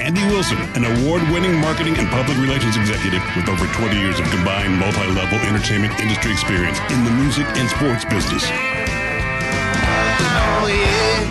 Andy Wilson, an award-winning marketing and public relations executive with over 20 years of combined multi-level entertainment industry experience in the music and sports business.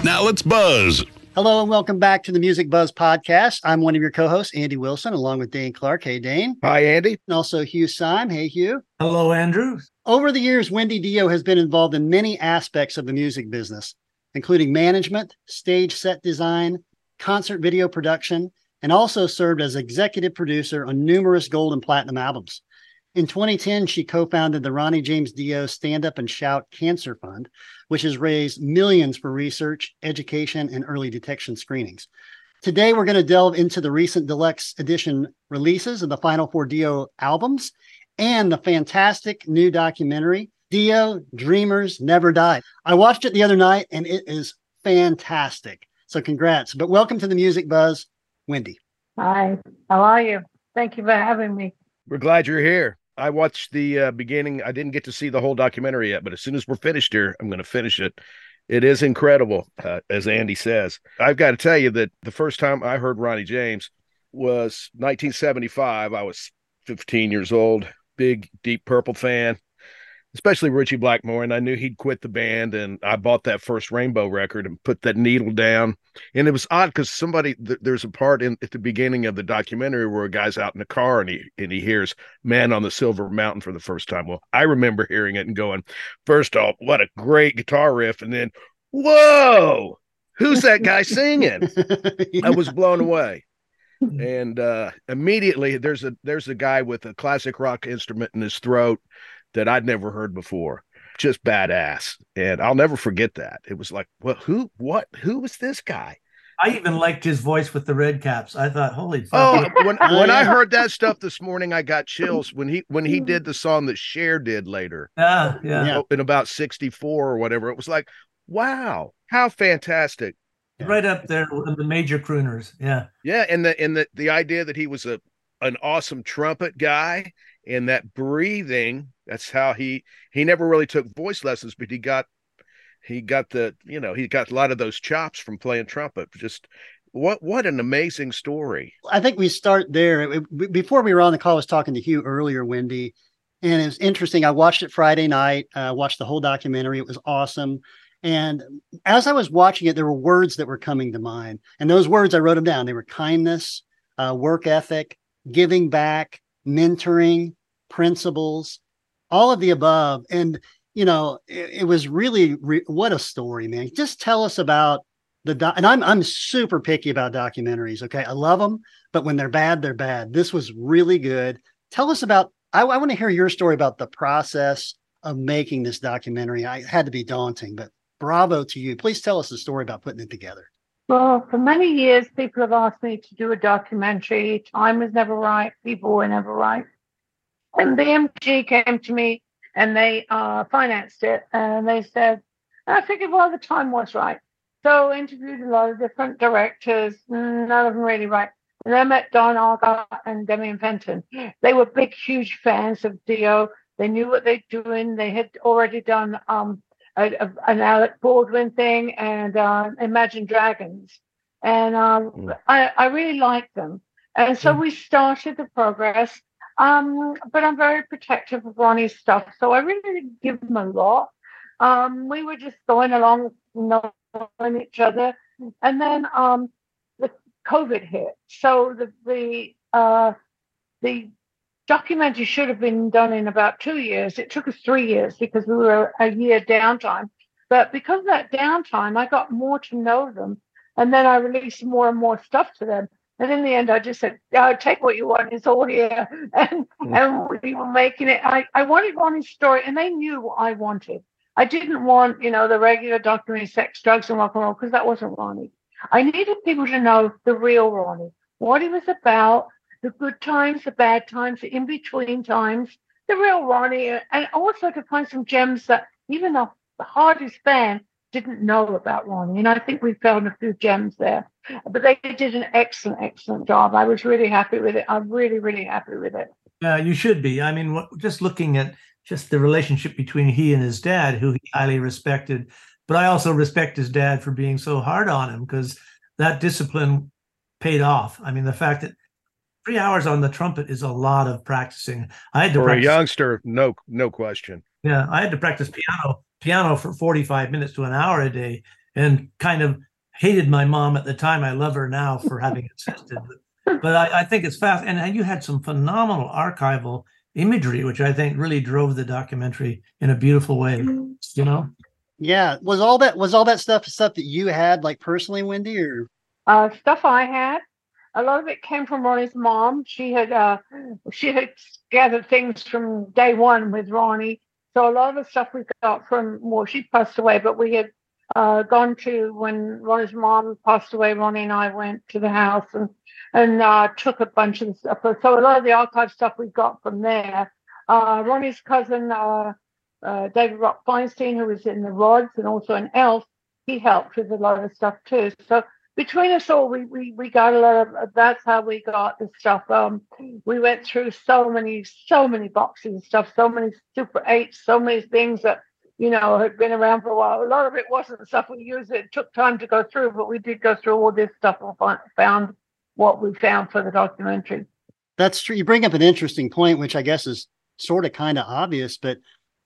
Now let's buzz. Hello and welcome back to the Music Buzz podcast. I'm one of your co-hosts, Andy Wilson, along with Dane Clark. Hey, Dane. Hi, Andy. And also Hugh Syme. Hey, Hugh. Hello, Andrew. Over the years, Wendy Dio has been involved in many aspects of the music business, including management, stage set design, concert video production, and also served as executive producer on numerous gold and platinum albums. In 2010, she co founded the Ronnie James Dio Stand Up and Shout Cancer Fund, which has raised millions for research, education, and early detection screenings. Today, we're going to delve into the recent deluxe edition releases of the final four Dio albums and the fantastic new documentary, Dio Dreamers Never Die. I watched it the other night and it is fantastic. So, congrats. But welcome to the Music Buzz, Wendy. Hi, how are you? Thank you for having me. We're glad you're here. I watched the uh, beginning. I didn't get to see the whole documentary yet, but as soon as we're finished here, I'm going to finish it. It is incredible, uh, as Andy says. I've got to tell you that the first time I heard Ronnie James was 1975. I was 15 years old, big Deep Purple fan, especially Ritchie Blackmore. And I knew he'd quit the band. And I bought that first Rainbow record and put that needle down. And it was odd because somebody, th- there's a part in at the beginning of the documentary where a guy's out in the car and he, and he hears Man on the Silver Mountain for the first time. Well, I remember hearing it and going, first off, what a great guitar riff. And then, whoa, who's that guy singing? I was blown away. And uh, immediately there's a there's a guy with a classic rock instrument in his throat that I'd never heard before. Just badass. And I'll never forget that. It was like, well, who, what, who was this guy? I even liked his voice with the red caps. I thought, holy oh, oh, when when I heard that stuff this morning, I got chills when he when he did the song that Cher did later ah, yeah, yeah. Yeah. in about 64 or whatever. It was like, wow, how fantastic. Right up there with the major crooners. Yeah. Yeah, and the and the the idea that he was a an awesome trumpet guy and that breathing, that's how he he never really took voice lessons, but he got he got the you know, he got a lot of those chops from playing trumpet. Just what what an amazing story. I think we start there. Before we were on the call, I was talking to Hugh earlier, Wendy, and it was interesting. I watched it Friday night. I watched the whole documentary. It was awesome. And as I was watching it, there were words that were coming to mind. And those words, I wrote them down. They were kindness, uh, work ethic, giving back, mentoring, principles, all of the above. And, you know, it, it was really, re- what a story, man. Just tell us about the do- and I'm I'm super picky about documentaries. Okay, I love them, but when they're bad, they're bad. This was really good. Tell us about. I, I want to hear your story about the process of making this documentary. I had to be daunting, but bravo to you. Please tell us the story about putting it together. Well, for many years, people have asked me to do a documentary. Time was never right. People were never right. And BMG came to me and they uh, financed it. And they said, and I figured, well, the time was right. So interviewed a lot of different directors, none of them really right. And I met Don Argott and Demian Fenton. They were big, huge fans of Dio. They knew what they're doing. They had already done um, a, a, an Alec Baldwin thing and uh, Imagine Dragons. And um, mm. I, I, really liked them. And so mm. we started the progress. Um, but I'm very protective of Ronnie's stuff. So I really didn't give him a lot. Um, we were just going along, knowing each other. And then um, the COVID hit. So the, the, uh, the documentary should have been done in about two years. It took us three years because we were a year downtime. But because of that downtime, I got more to know them. And then I released more and more stuff to them. And in the end, I just said, oh, take what you want. It's all here. And, mm. and we were making it. I, I wanted Ronnie's story, and they knew what I wanted. I didn't want, you know, the regular documentary sex, drugs, and rock and roll because that wasn't Ronnie. I needed people to know the real Ronnie, what he was about, the good times, the bad times, the in between times, the real Ronnie, and also to find some gems that even the, the hardest fan didn't know about Ronnie. And I think we found a few gems there. But they did an excellent, excellent job. I was really happy with it. I'm really, really happy with it. Yeah, you should be. I mean, just looking at just the relationship between he and his dad, who he highly respected. But I also respect his dad for being so hard on him because that discipline paid off. I mean, the fact that three hours on the trumpet is a lot of practicing. I had to for practice, a youngster, no, no question. Yeah, I had to practice piano piano for 45 minutes to an hour a day and kind of hated my mom at the time. I love her now for having insisted. But, but I, I, think it's fast. And you had some phenomenal archival imagery, which I think really drove the documentary in a beautiful way. You know? Yeah. Was all that was all that stuff stuff that you had like personally, Wendy, or uh, stuff I had? a lot of it came from Ronnie's mom. She had uh, she had gathered things from day one with Ronnie. So a lot of the stuff we got from well, she passed away, but we had uh, gone to when Ronnie's mom passed away. Ronnie and I went to the house and and uh, took a bunch of stuff. So a lot of the archive stuff we got from there. Uh, Ronnie's cousin uh, uh, David Rock Feinstein, who was in the Rods and also an Elf, he helped with a lot of stuff too. So between us all, we, we, we got a lot of, that's how we got the stuff. Um, we went through so many, so many boxes and stuff, so many Super 8s, so many things that, you know, had been around for a while. A lot of it wasn't stuff we used. It took time to go through, but we did go through all this stuff and found what we found for the documentary. That's true. You bring up an interesting point, which I guess is sort of kind of obvious, but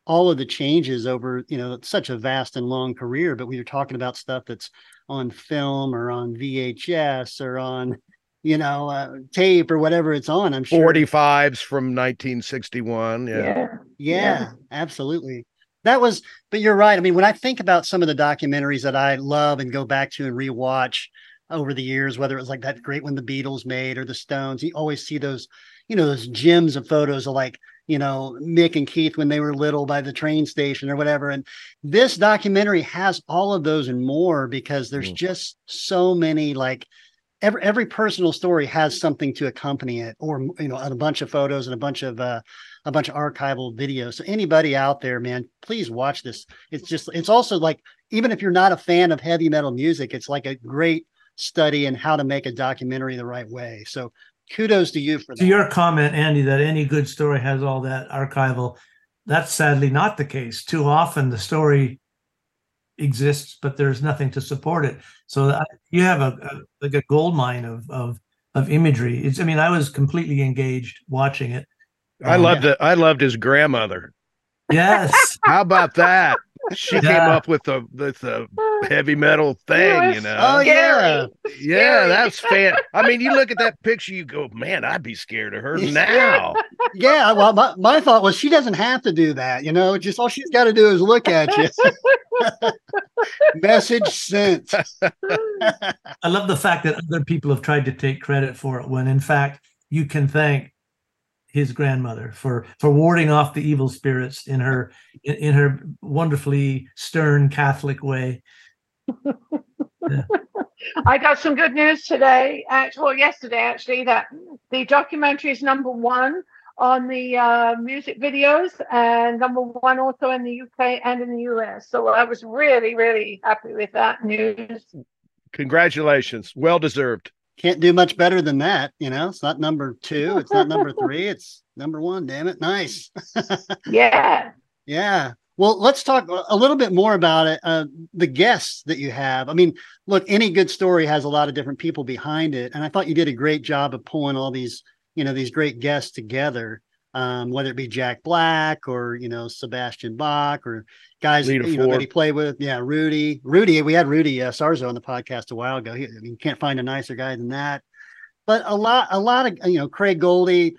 all of the changes over, you know, such a vast and long career, but we were talking about stuff that's on film or on VHS or on you know uh, tape or whatever it's on. I'm sure 45s from 1961. Yeah. yeah. Yeah, absolutely. That was, but you're right. I mean, when I think about some of the documentaries that I love and go back to and rewatch over the years, whether it was like that great one the Beatles made or the Stones, you always see those, you know, those gems of photos of like you know, Mick and Keith when they were little by the train station or whatever. And this documentary has all of those and more because there's mm. just so many like every every personal story has something to accompany it, or you know, a bunch of photos and a bunch of uh a bunch of archival videos. So anybody out there, man, please watch this. It's just it's also like even if you're not a fan of heavy metal music, it's like a great study in how to make a documentary the right way. So kudos to you for that. To your comment, Andy, that any good story has all that archival, that's sadly not the case. Too often the story exists, but there's nothing to support it. So you have a, a like a gold mine of of of imagery. It's I mean, I was completely engaged watching it. I um, loved it. I loved his grandmother. Yes. How about that? She yeah. came up with the with the heavy metal thing, you know. Oh yeah, yeah, that's fan. I mean, you look at that picture, you go, man, I'd be scared of her now. yeah, well, my, my thought was she doesn't have to do that, you know. Just all she's got to do is look at you. Message sent. I love the fact that other people have tried to take credit for it when in fact you can thank his grandmother for for warding off the evil spirits in her in, in her wonderfully stern Catholic way. Yeah. I got some good news today, actually, well, yesterday actually, that the documentary is number one on the uh, music videos and number one also in the UK and in the US. So I was really, really happy with that news. Congratulations. Well deserved. Can't do much better than that. You know, it's not number two, it's not number three, it's number one. Damn it. Nice. yeah. Yeah. Well, let's talk a little bit more about it. Uh, the guests that you have. I mean, look, any good story has a lot of different people behind it, and I thought you did a great job of pulling all these you know these great guests together um, whether it be Jack Black or you know Sebastian Bach or guys you know that he played with. Yeah, Rudy, Rudy. We had Rudy uh, Sarzo on the podcast a while ago. He, I mean, you can't find a nicer guy than that. But a lot, a lot of you know Craig Goldy.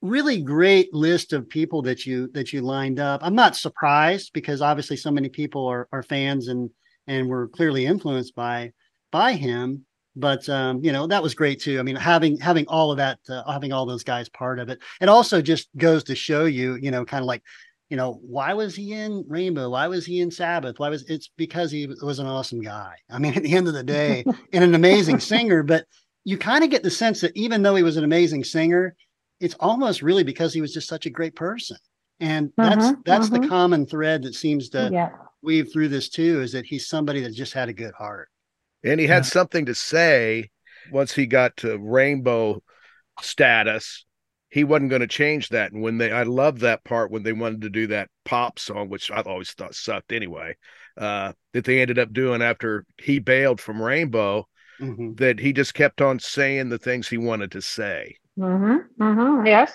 Really great list of people that you that you lined up. I'm not surprised because obviously so many people are are fans and and were clearly influenced by by him but um, you know that was great too. I mean, having having all of that, uh, having all those guys part of it, it also just goes to show you, you know, kind of like, you know, why was he in Rainbow? Why was he in Sabbath? Why was it's because he was an awesome guy. I mean, at the end of the day, and an amazing singer. But you kind of get the sense that even though he was an amazing singer, it's almost really because he was just such a great person. And that's mm-hmm, that's mm-hmm. the common thread that seems to yeah. weave through this too, is that he's somebody that just had a good heart and he had yeah. something to say once he got to rainbow status he wasn't going to change that and when they i love that part when they wanted to do that pop song which i always thought sucked anyway uh that they ended up doing after he bailed from rainbow mm-hmm. that he just kept on saying the things he wanted to say mm-hmm. Mm-hmm. yes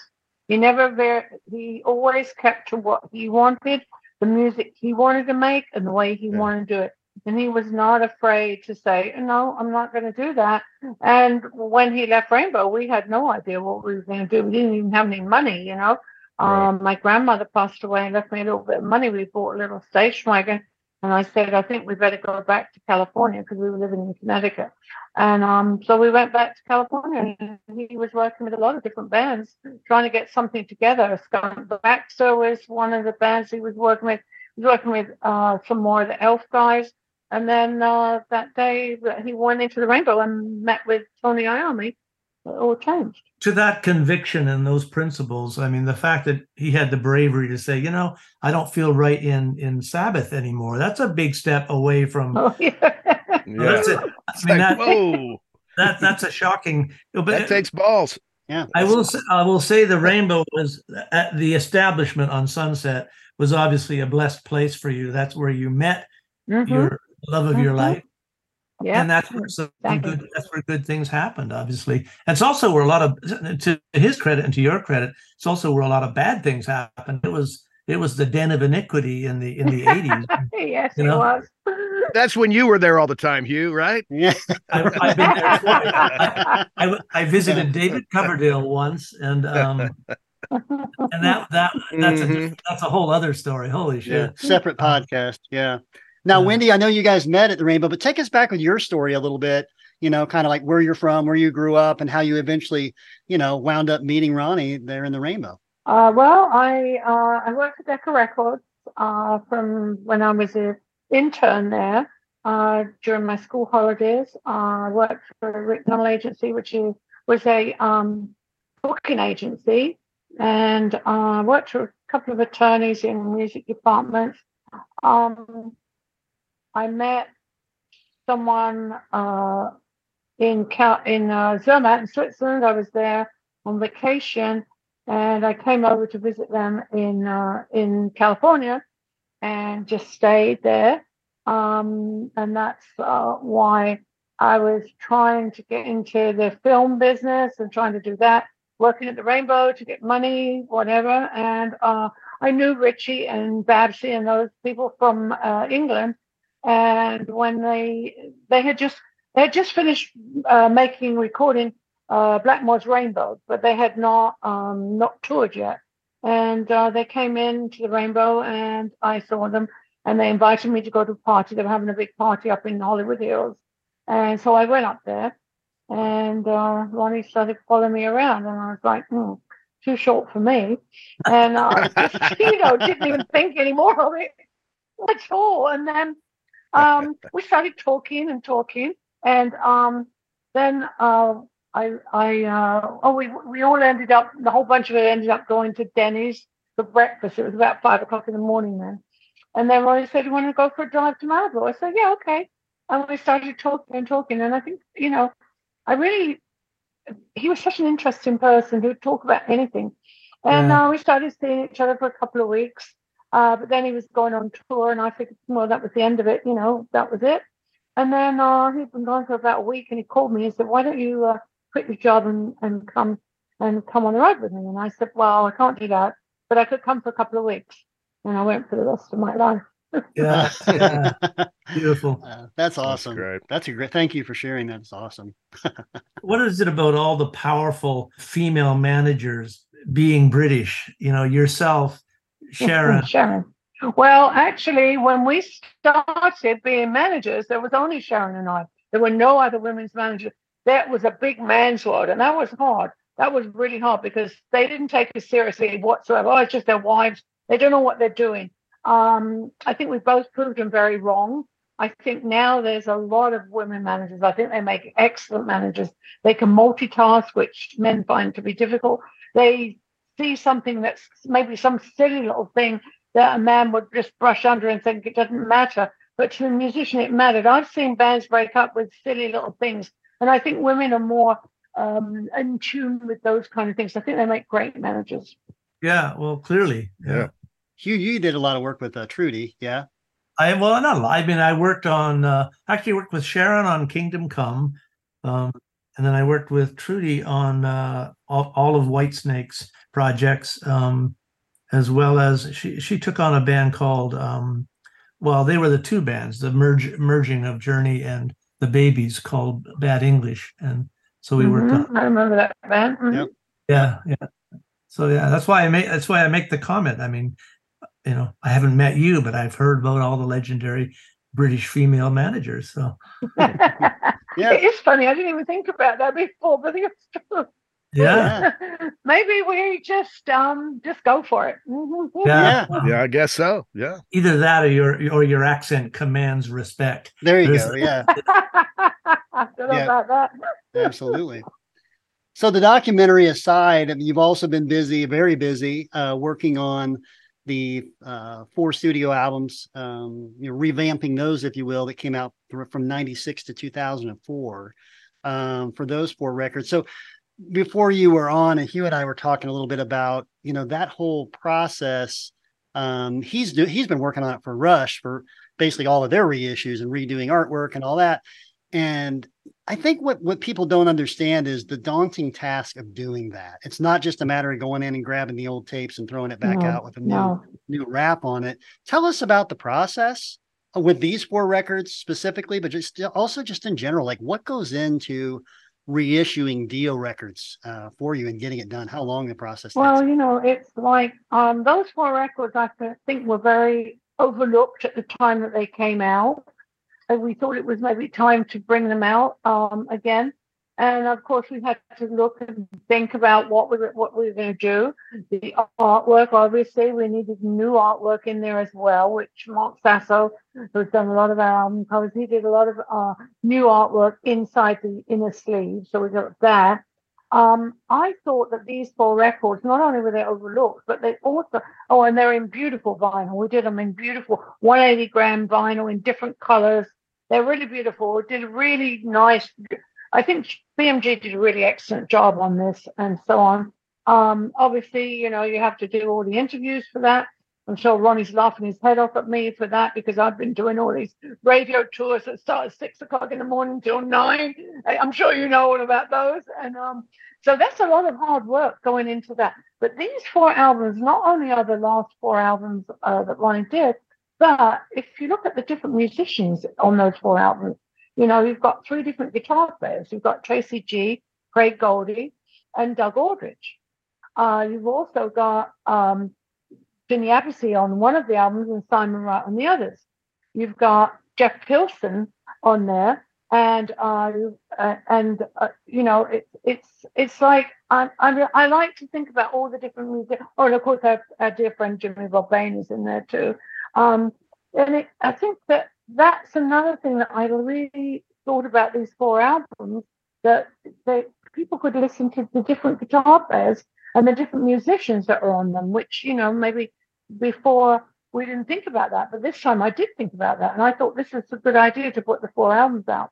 he never very he always kept to what he wanted the music he wanted to make and the way he yeah. wanted to do it and he was not afraid to say, No, I'm not going to do that. And when he left Rainbow, we had no idea what we were going to do. We didn't even have any money, you know. Right. Um, my grandmother passed away and left me a little bit of money. We bought a little station wagon. And I said, I think we better go back to California because we were living in Connecticut. And um, so we went back to California and he was working with a lot of different bands, trying to get something together. Skunk Baxter was one of the bands he was working with. He was working with uh, some more of the Elf guys. And then uh, that day that he went into the rainbow and met with Tony Iommi, it all changed. To that conviction and those principles, I mean, the fact that he had the bravery to say, you know, I don't feel right in in Sabbath anymore. That's a big step away from. Oh, yeah. yeah. That's it. I mean, like, that, whoa. That that's a shocking. But that takes balls. Yeah. I will. Say, I will say the rainbow was at the establishment on Sunset was obviously a blessed place for you. That's where you met mm-hmm. your love of mm-hmm. your life. Yeah, and that's where some exactly. good that's where good things happened. Obviously, and it's also where a lot of to his credit and to your credit, it's also where a lot of bad things happened. It was it was the den of iniquity in the in the eighties. yes, you know? it was. That's when you were there all the time, Hugh, right? Yeah, I, have been there twice. I, I, I, visited David Coverdale once, and um, and that that that's mm-hmm. a that's a whole other story. Holy shit! Yeah, separate podcast. Yeah. Now, yeah. Wendy, I know you guys met at the Rainbow, but take us back with your story a little bit. You know, kind of like where you're from, where you grew up, and how you eventually, you know, wound up meeting Ronnie there in the Rainbow. Uh, well, I uh, I worked at Decca Records uh, from when I was an intern there uh, during my school holidays. I worked for a Rik Gunnell agency, which is, was a um, booking agency, and I uh, worked for a couple of attorneys in music departments. Um, I met someone uh, in in uh, Zermatt in Switzerland. I was there on vacation, and I came over to visit them in uh, in California, and just stayed there. Um, and that's uh, why I was trying to get into the film business and trying to do that, working at the Rainbow to get money, whatever. And uh, I knew Ritchie and Babsy and those people from uh, England and when they they had just they had just finished uh, making recording uh, Blackmore's Rainbow, but they had not um, not toured yet. And uh, they came in to the Rainbow, and I saw them. and they invited me to go to a party. They were having a big party up in Hollywood Hills. And so I went up there and uh, Ronnie started following me around. And I was like, hmm, too short for me. And I just, you know, didn't even think anymore of it at all. And then um, we started talking and talking. And um, then uh, I, I, uh, oh, we, we all ended up, the whole bunch of it ended up going to Denny's for breakfast. It was about five o'clock in the morning then. And then Ronnie said, You want to go for a drive to Malibu? I said, Yeah, okay. And we started talking and talking. And I think, you know, I really, he was such an interesting person who would talk about anything. And yeah. uh, we started seeing each other for a couple of weeks. Uh, but then he was going on tour, and I figured, well, that was the end of it. You know, that was it. And then uh, he'd been gone for about a week, and he called me and said, "Why don't you uh, quit your job and, and come and come on the road with me?" And I said, "Well, I can't do that, but I could come for a couple of weeks." And I went for the rest of my life. yeah, yeah. beautiful. Uh, that's awesome. That's, great. that's a great. Thank you for sharing. That's awesome. what is it about all the powerful female managers being British? You know, yourself, Sharon. Sharon. Well, actually, when we started being managers, there was only Sharon and I. There were no other women's managers. That was a big man's world, and that was hard. That was really hard because they didn't take us seriously whatsoever. Oh, it's just their wives. They don't know what they're doing. Um, I think we've both proved them very wrong. I think now there's a lot of women managers. I think they make excellent managers. They can multitask, which men find to be difficult. They see something that's maybe some silly little thing that a man would just brush under and think it doesn't matter. But to a musician, it mattered. I've seen bands break up with silly little things. And I think women are more um, in tune with those kind of things. I think they make great managers. Yeah, well, clearly. Yeah. Hugh, you did a lot of work with uh, Trudy, yeah? I well, not a lot. I mean, I worked on uh, actually worked with Sharon on Kingdom Come, um, and then I worked with Trudy on uh, all, all of Whitesnake's projects, um, as well as she she took on a band called um, well, they were the two bands, the merge merging of Journey and the Babys, called Bad English, and so we mm-hmm. worked on. I remember that band. Mm-hmm. Yep. Yeah, yeah. So yeah, that's why I make that's why I make the comment. I mean, you know, I haven't met you, but I've heard about all the legendary British female managers. So yeah, it is funny. I didn't even think about that before, but it's true. Yeah. Maybe we just um just go for it. Yeah. yeah. Yeah, I guess so. Yeah. Either that or your or your accent commands respect. There you There's, go. Yeah. yeah. about that. Absolutely. So the documentary aside, you've also been busy, very busy, uh, working on the uh, four studio albums, um, you know, revamping those, if you will, that came out from 96 to 2004 um, for those four records. So before you were on, and Hugh and I were talking a little bit about, you know, that whole process. Um, he's do, he's been working on it for Rush for basically all of their reissues and redoing artwork and all that. And I think what what people don't understand is the daunting task of doing that. It's not just a matter of going in and grabbing the old tapes and throwing it back no, out with a new no. new wrap on it. Tell us about the process with these four records specifically, but just also just in general, like what goes into reissuing Dio records uh, for you and getting it done? How long the process? Takes well, takes? you know, it's like um, those four records I think were very overlooked at the time that they came out And we thought it was maybe time to bring them out um, again. And of course, we had to look and think about what we were, what we were going to do. The artwork, obviously, we needed new artwork in there as well, which Marc Sasso, who's done a lot of our album covers, he did a lot of uh, new artwork inside the inner sleeve. So we got that. Um, I thought that these four records, not only were they overlooked, but they also, oh, and they're in beautiful vinyl. We did them in beautiful 180 gram vinyl in different colors. They're really beautiful. Did a really nice. I think BMG did a really excellent job on this, and so on. Um, obviously, you know, you have to do all the interviews for that. I'm sure Ronnie's laughing his head off at me for that because I've been doing all these radio tours that start at six o'clock in the morning till nine. I'm sure you know all about those. And um, so that's a lot of hard work going into that. But these four albums, not only are the last four albums uh, that Ronnie did, but if you look at the different musicians on those four albums, you know, you've got three different guitar players. You've got Tracy G, Craig Goldy, and Doug Aldrich. Uh, you've also got um, Vinny Appice on one of the albums and Simon Wright on the others. You've got Jeff Pilson on there, and uh, uh and uh, you know it, it's it's like I, I I like to think about all the different music. Oh, and of course our, our dear friend Jimmy Bob Bain is in there too. Um, and it, I think that that's another thing that I really thought about these four albums that they, people could listen to the different guitar players and the different musicians that are on them, which you know maybe before we didn't think about that, but this time I did think about that, and I thought this is a good idea to put the four albums out.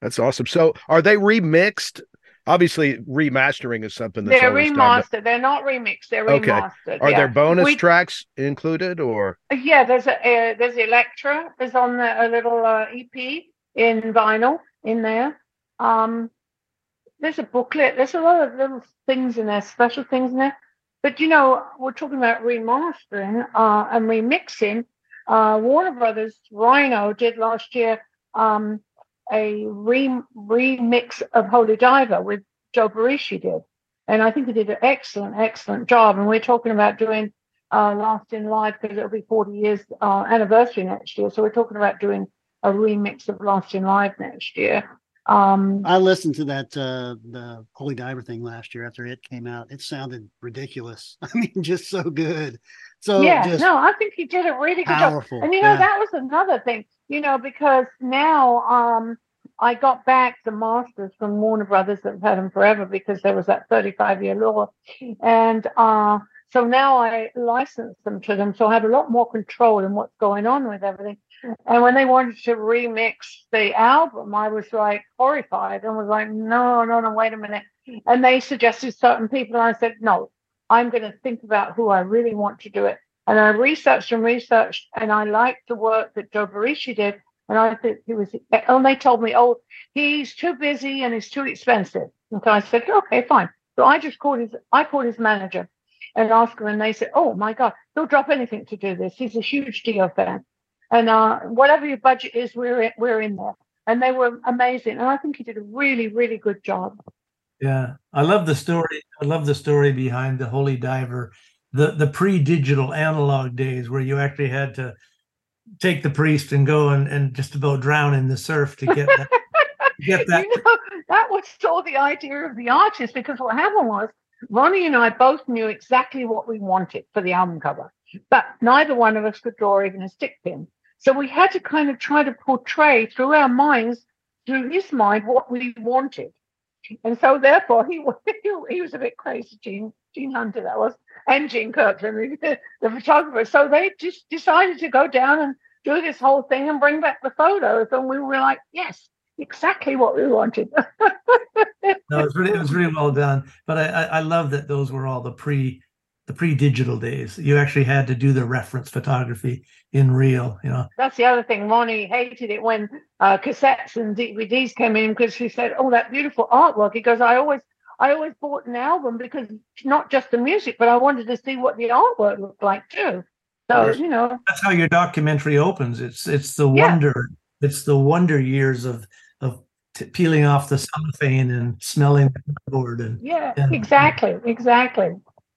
That's awesome. So, are they remixed? Obviously, remastering is something that's they're remastered. They're not remixed. They're okay. remastered. Are yeah. there bonus we, tracks included, or? Yeah, there's a uh, there's Electra. There's on the, a little uh, EP in vinyl in there. Um, there's a booklet. There's a lot of little things in there, special things in there. But you know, we're talking about remastering uh, and remixing. Uh, Warner Brothers Rhino did last year um, a re- remix of Holy Diver with Joe Barresi did, and I think he did an excellent, excellent job. And we're talking about doing uh, Last in Line because it'll be 40 years uh, anniversary next year. So we're talking about doing a remix of Last in Line next year. Um, I listened to that uh, the Holy Diver thing last year after it came out. It sounded ridiculous. I mean, just so good. So yeah, no, I think he did a really good powerful. job. And you know, yeah. that was another thing. You know, because now um, I got back the masters from Warner Brothers that have had them forever because there was that 35 year law, and uh, so now I license them to them. So I have a lot more control in what's going on with everything. And when they wanted to remix the album, I was like horrified and was like, no, no, no, wait a minute. And they suggested certain people. And I said, no, I'm going to think about who I really want to do it. And I researched and researched, and I liked the work that Joe Barresi did. And I think he was, and they told me, oh, he's too busy and he's too expensive. And so I said, okay, fine. So I just called his, I called his manager and asked him, and they said, oh my God, he'll drop anything to do this. He's a huge Dio fan and uh, whatever your budget is, we're in, we're in there. And they were amazing, and I think he did a really, really good job. Yeah, I love the story. I love the story behind the Holy Diver, the the pre-digital analog days where you actually had to take the priest and go and, and just about drown in the surf to get that. get that. You know, that was still the idea of the artist because what happened was Ronnie and I both knew exactly what we wanted for the album cover, but neither one of us could draw even a stick pin. So we had to kind of try to portray through our minds, through his mind, what we wanted. And so therefore he he was a bit crazy, Gene, Gene Hunter that was, and Gene Kirkland, the, the photographer. So they just decided to go down and do this whole thing and bring back the photos. And we were like, yes, exactly what we wanted. no, it was really it was really well done. But I, I, I love that those were all the pre the pre-digital days. You actually had to do the reference photography in real, you know. That's the other thing. Ronnie hated it when uh, cassettes and DVDs came in because he said, "Oh, that beautiful artwork." He goes, "I always, I always bought an album because not just the music, but I wanted to see what the artwork looked like too." So you know, that's how your documentary opens. It's it's the wonder. Yeah. It's the wonder years of of t- peeling off the cellophane and smelling the board and yeah, and, exactly, exactly.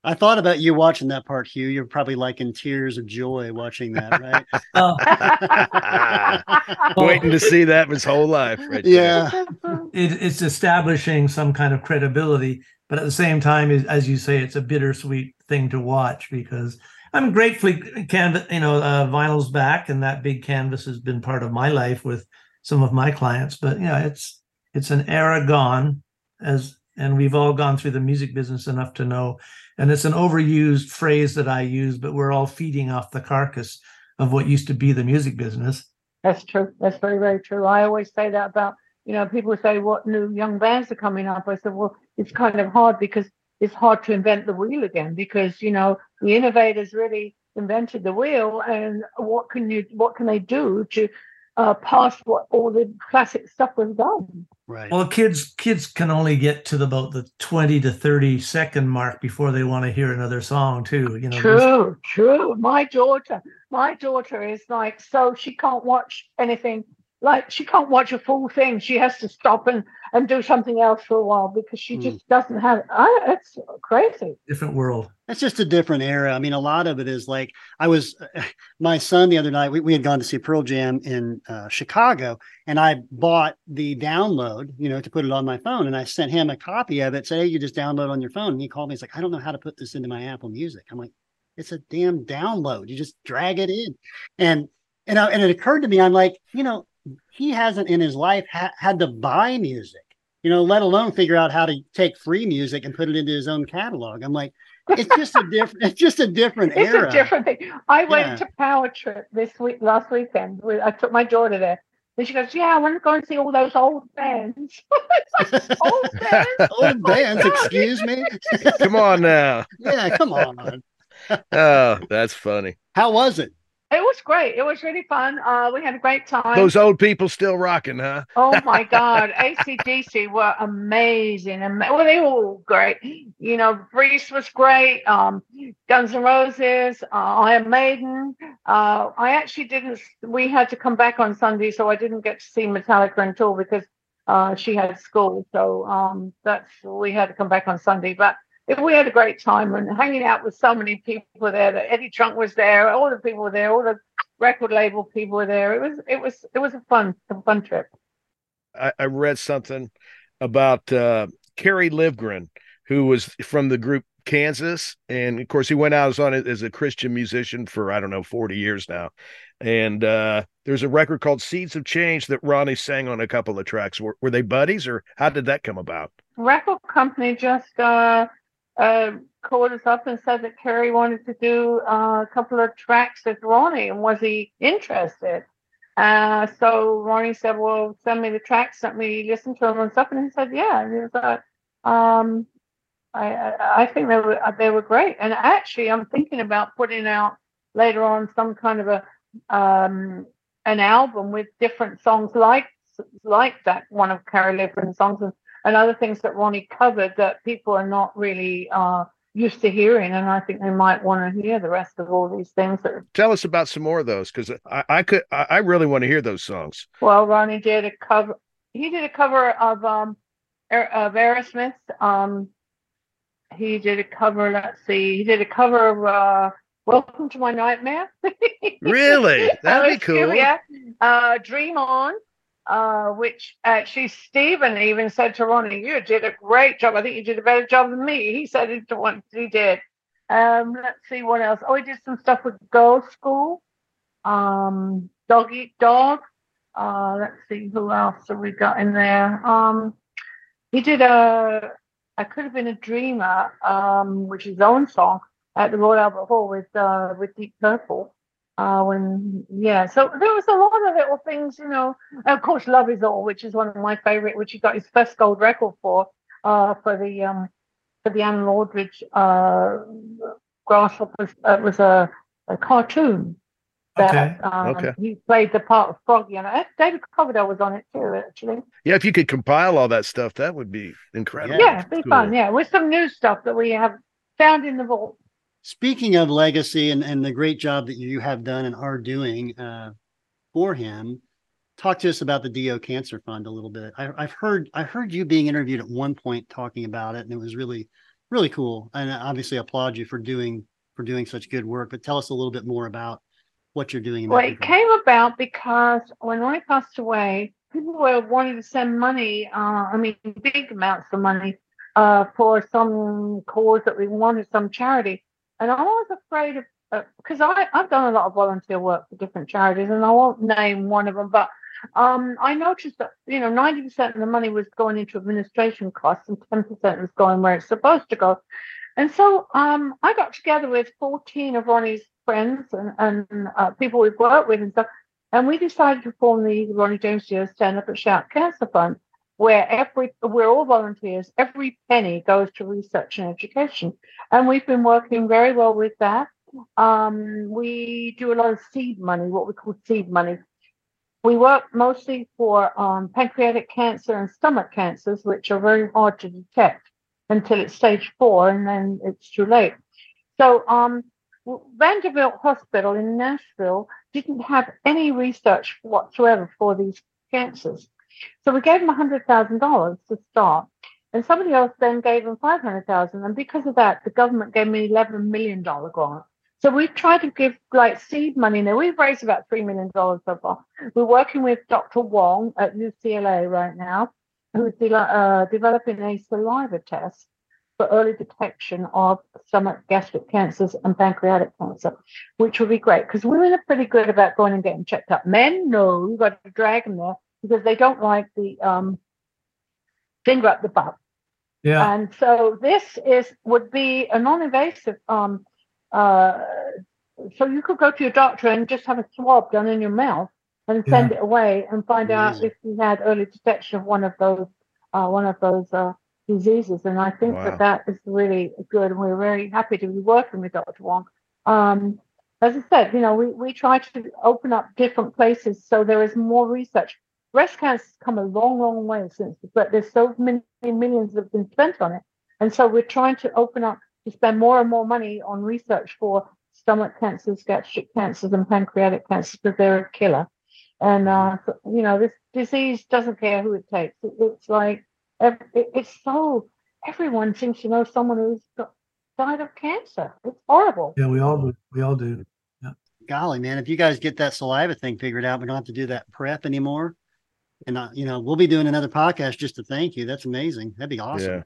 I thought about you watching that part, Hugh. You're probably like in tears of joy watching that, right? Waiting to see that his whole life. Right yeah. It, it's establishing some kind of credibility, but at the same time, as you say, it's a bittersweet thing to watch because I'm gratefully canvas, you know, uh, vinyl's back, and that big canvas has been part of my life with some of my clients. But yeah, it's it's an era gone, as and we've all gone through the music business enough to know and it's an overused phrase that I use, but we're all feeding off the carcass of what used to be the music business. That's true. That's very, very true. I always say that about, you know, people say what new young bands are coming up. I said, well, it's kind of hard because it's hard to invent the wheel again because, you know, the innovators really invented the wheel and what can you what can they do to uh, past what all the classic stuff was done. Right. Well, kids kids can only get to the, about the twenty to thirty second mark before they want to hear another song too. You know. True, true. My daughter, my daughter is like so she can't watch anything like she can't watch a full thing. She has to stop and and do something else for a while because she Mm. just doesn't have. I, it's crazy. Different world. That's just a different era. I mean, a lot of it is like I was, my son the other night, we, we had gone to see Pearl Jam in uh, Chicago, and I bought the download, you know, to put it on my phone. And I sent him a copy of it, said, Hey, you just download on your phone. And he called me, he's like, I don't know how to put this into my Apple Music. I'm like, It's a damn download. You just drag it in. And, and, I, and it occurred to me, I'm like, you know, he hasn't in his life ha- had to buy music, you know, let alone figure out how to take free music and put it into his own catalog. I'm like, it's just a different it's just a different It's era a different thing. I Yeah. went to Power Trip this week, last weekend. With, I took my daughter there. And she goes, Yeah, I want to go and see all those old bands. old bands? old bands oh, excuse me Come on now. yeah come on Oh, that's funny. how was it It was great. It was really fun. Uh, we had a great time. Those old people still rocking, huh? Oh my God, ACDC were amazing, and well, they were all great. You know, Breeze was great. Um, Guns N' Roses, uh, Iron Maiden. Uh, I actually didn't. We had to come back on Sunday, so I didn't get to see Metallica until because uh, she had school. So um, that's we had to come back on Sunday, but. We had a great time and hanging out with so many people there. That Eddie Trunk was there, all the people were there, all the record label people were there. It was it was it was a fun a fun trip. I, I read something about uh, Kerry Livgren, who was from the group Kansas, and of course he went out as on as a Christian musician for I don't know forty years now. And uh, there's a record called Seeds of Change that Ronnie sang on a couple of tracks. Were, were they buddies, or how did that come about? record company just uh, uh, called us up and said that Kerry wanted to do uh, a couple of tracks with Ronnie, and was he interested? Uh, so Ronnie said, "Well, send me the tracks, let me listen to them and stuff." And he said, "Yeah." And he was like, um, I, I think they were they were great. And actually, I'm thinking about putting out later on some kind of a um, an album with different songs like like that one of Kerry Livgren's songs and, and other things that Ronnie covered that people are not really uh, used to hearing. And I think they might want to hear the rest of all these things that Tell us about some more of those, because I, I could I, I really want to hear those songs. Well, Ronnie did a cover. He did a cover of um of Aerosmith. Um, he did a cover. Let's see. He did a cover of uh, "Welcome to My Nightmare." Really? That That'd be cool. Yeah. Uh, Dream On. Uh, which actually Stephen even said to Ronnie, "You did a great job. I think you did a better job than me." He said it once he did. Um, let's see what else. Oh, he did some stuff with Girlschool, um, Dog Eat Dog. Uh, let's see who else have we got in there. Um, he did a I could have been a dreamer, um, which is his own song at the Royal Albert Hall with uh, with Deep Purple. Uh, when yeah, so there was a lot of little things, you know. And of course, Love Is All, which is one of my favorite, which he got his first gold record for, uh, for the um, for the Anne Aldridge uh, Grasshoppers. Uh, it was a, a cartoon. That, Okay. Um, Okay. He played the part of Froggy, and David Coverdale was on it too, actually. Yeah, if you could compile all that stuff, that would be incredible. Yeah, it'd be Cool. fun. Yeah, with some new stuff that we have found in the vault. Speaking of legacy and, and the great job that you have done and are doing uh, for him talk to us about the do cancer fund a little bit I, i've heard i heard you being interviewed at one point talking about it and it was really really cool and I obviously applaud you for doing for doing such good work but tell us a little bit more about what you're doing Well, it came about because when I passed away, people were wanting to send money. Uh, I mean, big amounts of money uh, for some cause that we wanted, some charity. And I was afraid of because I I've done a lot of volunteer work for different charities, and I won't name one of them, but um, I noticed that you know ninety percent of the money was going into administration costs, and ten percent was going where it's supposed to go. And so um, I got together with 14 of Ronnie's friends and, and uh, people we've worked with and stuff, and we decided to form the Ronnie James Dio Stand Up and Shout Cancer Fund, where every we're all volunteers. Every penny goes to research and education, and we've been working very well with that. Um, we do a lot of seed money, what we call seed money. We work mostly for um, pancreatic cancer and stomach cancers, which are very hard to detect until it's stage four, and then it's too late. So, um, Vanderbilt Hospital in Nashville didn't have any research whatsoever for these cancers. So we gave him $100,000 to start. And somebody else then gave him 500,000. And because of that, the government gave me $11 million grant. So we've tried to give like seed money now. We've raised about $3 million so far. We're working with Dr. Wong at UCLA right now, who's de- uh, developing a saliva test for early detection of stomach gastric cancers and pancreatic cancer, which would be great because women are pretty good about going and getting checked up. Men, no, you've got to drag them there because they don't like the um, finger up the butt. Yeah. And so this is would be a non-invasive. Um, uh, so you could go to your doctor and just have a swab done in your mouth and send it away and find out if you had early detection of one of those uh, one of those uh, diseases. And I think Wow. that that is really good. And we're very happy to be working with Dr. Wong. Um, as I said, you know, we, we try to open up different places so there is more research. Breast cancer has come a long, long way since, but there's so many millions that have been spent on it. And so we're trying to open up to spend more and more money on research for stomach cancers, gastric cancers, and pancreatic cancers because they're a killer. And, uh, you know, this disease doesn't care who it takes. It, it's like, it's so, everyone seems to know someone who's got, died of cancer. It's horrible. Yeah, we all do. We all do. Golly, man, if you guys get that saliva thing figured out, we don't have to do that prep anymore. And uh, you know, we'll be doing another podcast just to thank you. That's amazing. That'd be awesome. Yeah.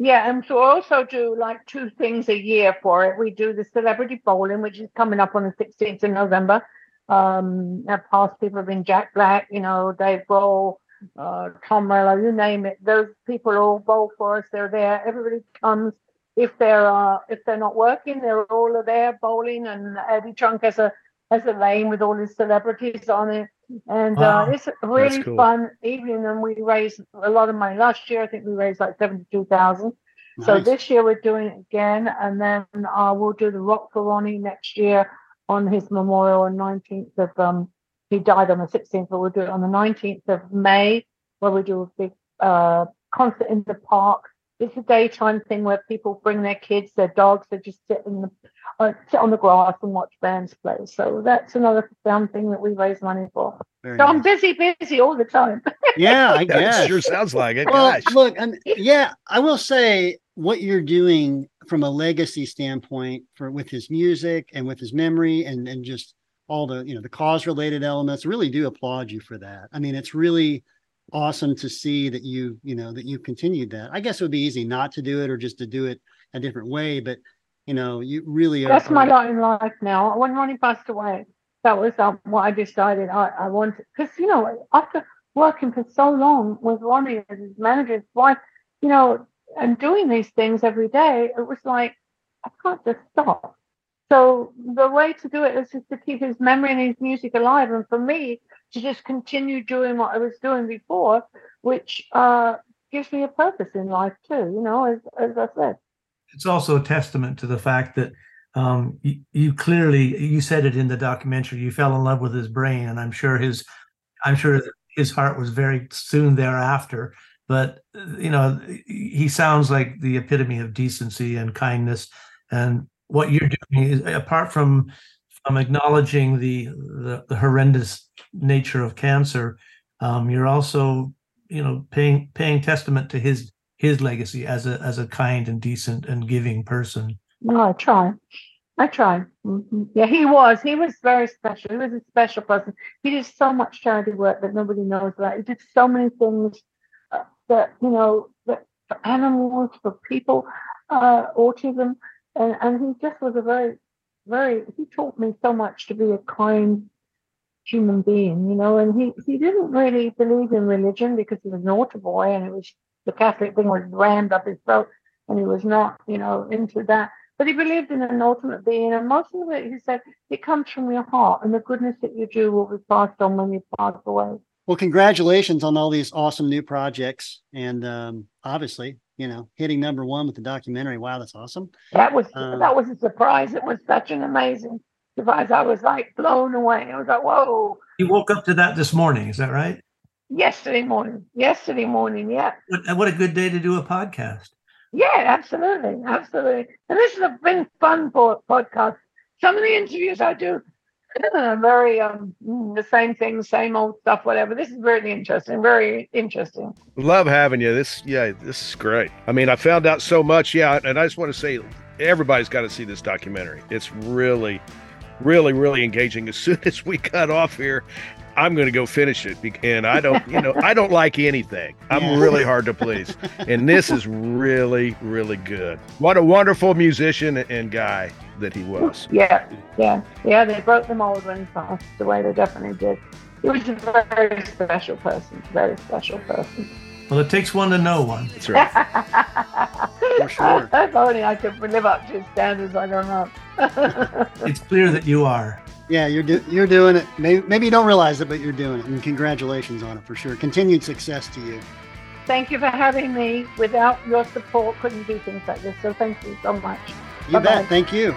Yeah, and so we also do like two things a year for it. We do the celebrity bowling, which is coming up on the 16th of November. Um, our past people have been Jack Black, you know, Dave Grohl, uh, Tom Morello, you name it. Those people all bowl for us. They're there. Everybody comes. If they're uh, if they're not working, they're all there bowling. And Eddie Trunk has a has a lane with all his celebrities on it. And Wow. uh, it's a really cool. fun evening. And we raised a lot of money. Last year, I think we raised like seventy two thousand. So this year we're doing it again, and then uh, we'll do the Rock for Ronnie next year on his memorial on 19th of um he died on the 16th, but we'll do it on the 19th of May, where we do a big uh concert in the park. It's a daytime thing where people bring their kids, their dogs, they just sit in the uh, sit on the grass and watch bands play. So that's another fun thing that we raise money for. Very So I'm busy, busy all the time. Yeah, I guess. sure sounds like it. Well, Gosh. look, um, yeah, I will say what you're doing from a legacy standpoint for with his music and with his memory and and just all the you know the cause related elements. Really do applaud you for that. I mean, it's really awesome to see that you you know that you've continued that. I guess it would be easy not to do it or just to do it a different way, but you know, you really are. That's my are- lot in life now. When Ronnie passed away, that was um, what I decided I, I wanted. Because, you know, after working for so long with Ronnie as his manager, his wife, you know, and doing these things every day, it was like, I can't just stop. So the way to do it is just to keep his memory and his music alive. And for me, to just continue doing what I was doing before, which uh, gives me a purpose in life too, you know, as, as I said. It's also a testament to the fact that um, you, you clearly you said it in the documentary. You fell in love with his brain, and I'm sure his I'm sure his heart was very soon thereafter. But you know, he sounds like the epitome of decency and kindness. And what you're doing is, apart from from acknowledging the the, the horrendous nature of cancer, um, you're also you know paying paying testament to his his legacy as a as a kind and decent and giving person. I try. I try. hmm Yeah, he was. He was very special. He was a special person. He did so much charity work that nobody knows about. He did so many things uh, that you know that for animals, for people, uh, autism, and and he just was a very, very. He taught me so much to be a kind human being, you know. And he he didn't really believe in religion because he was an altar boy, and it was the Catholic thing was rammed up his throat, and he was not, you know, into that. But he believed in an ultimate being, and most of it, he said, it comes from your heart, and the goodness that you do will be passed on when you pass away. Well, congratulations on all these awesome new projects, and um, obviously, you know, hitting number one with the documentary. Wow, that's awesome. That was Um, that was a surprise. It was such an amazing surprise. I was like blown away. I was like, whoa! You woke up to that this morning, is that right? Yesterday morning, yesterday morning, yeah, What, what a good day to do a podcast. yeah, absolutely, absolutely. And this has been fun for podcast. Some of the interviews I do, very um the same thing, same old stuff, whatever. This is really interesting, very interesting. Love having you. This, yeah, this is great. I mean, I found out so much. Yeah, and I just want to say, everybody's got to see this documentary. It's really, really, really engaging. As soon as we cut off here, I'm going to go finish it. And I don't, you know, I don't like anything. I'm Yeah. really hard to please. And this is really, really good. What a wonderful musician and guy that he was. Yeah, yeah, yeah. They broke the mold when he passed away. They definitely did. He was a very special person. Very special person. Well, it takes one to know one. That's right. For sure. if only I could live up to his standards. I don't know. It's clear that you are. Yeah, you're do- you're doing it. Maybe, maybe you don't realize it, but you're doing it. And congratulations on it for sure. Continued success to you. thank you for having me. Without your support, couldn't do things like this. So thank you so much. You Bye-bye. bet. Thank you.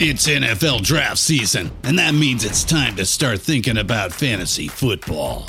It's NFL draft season, and that means it's time to start thinking about fantasy football.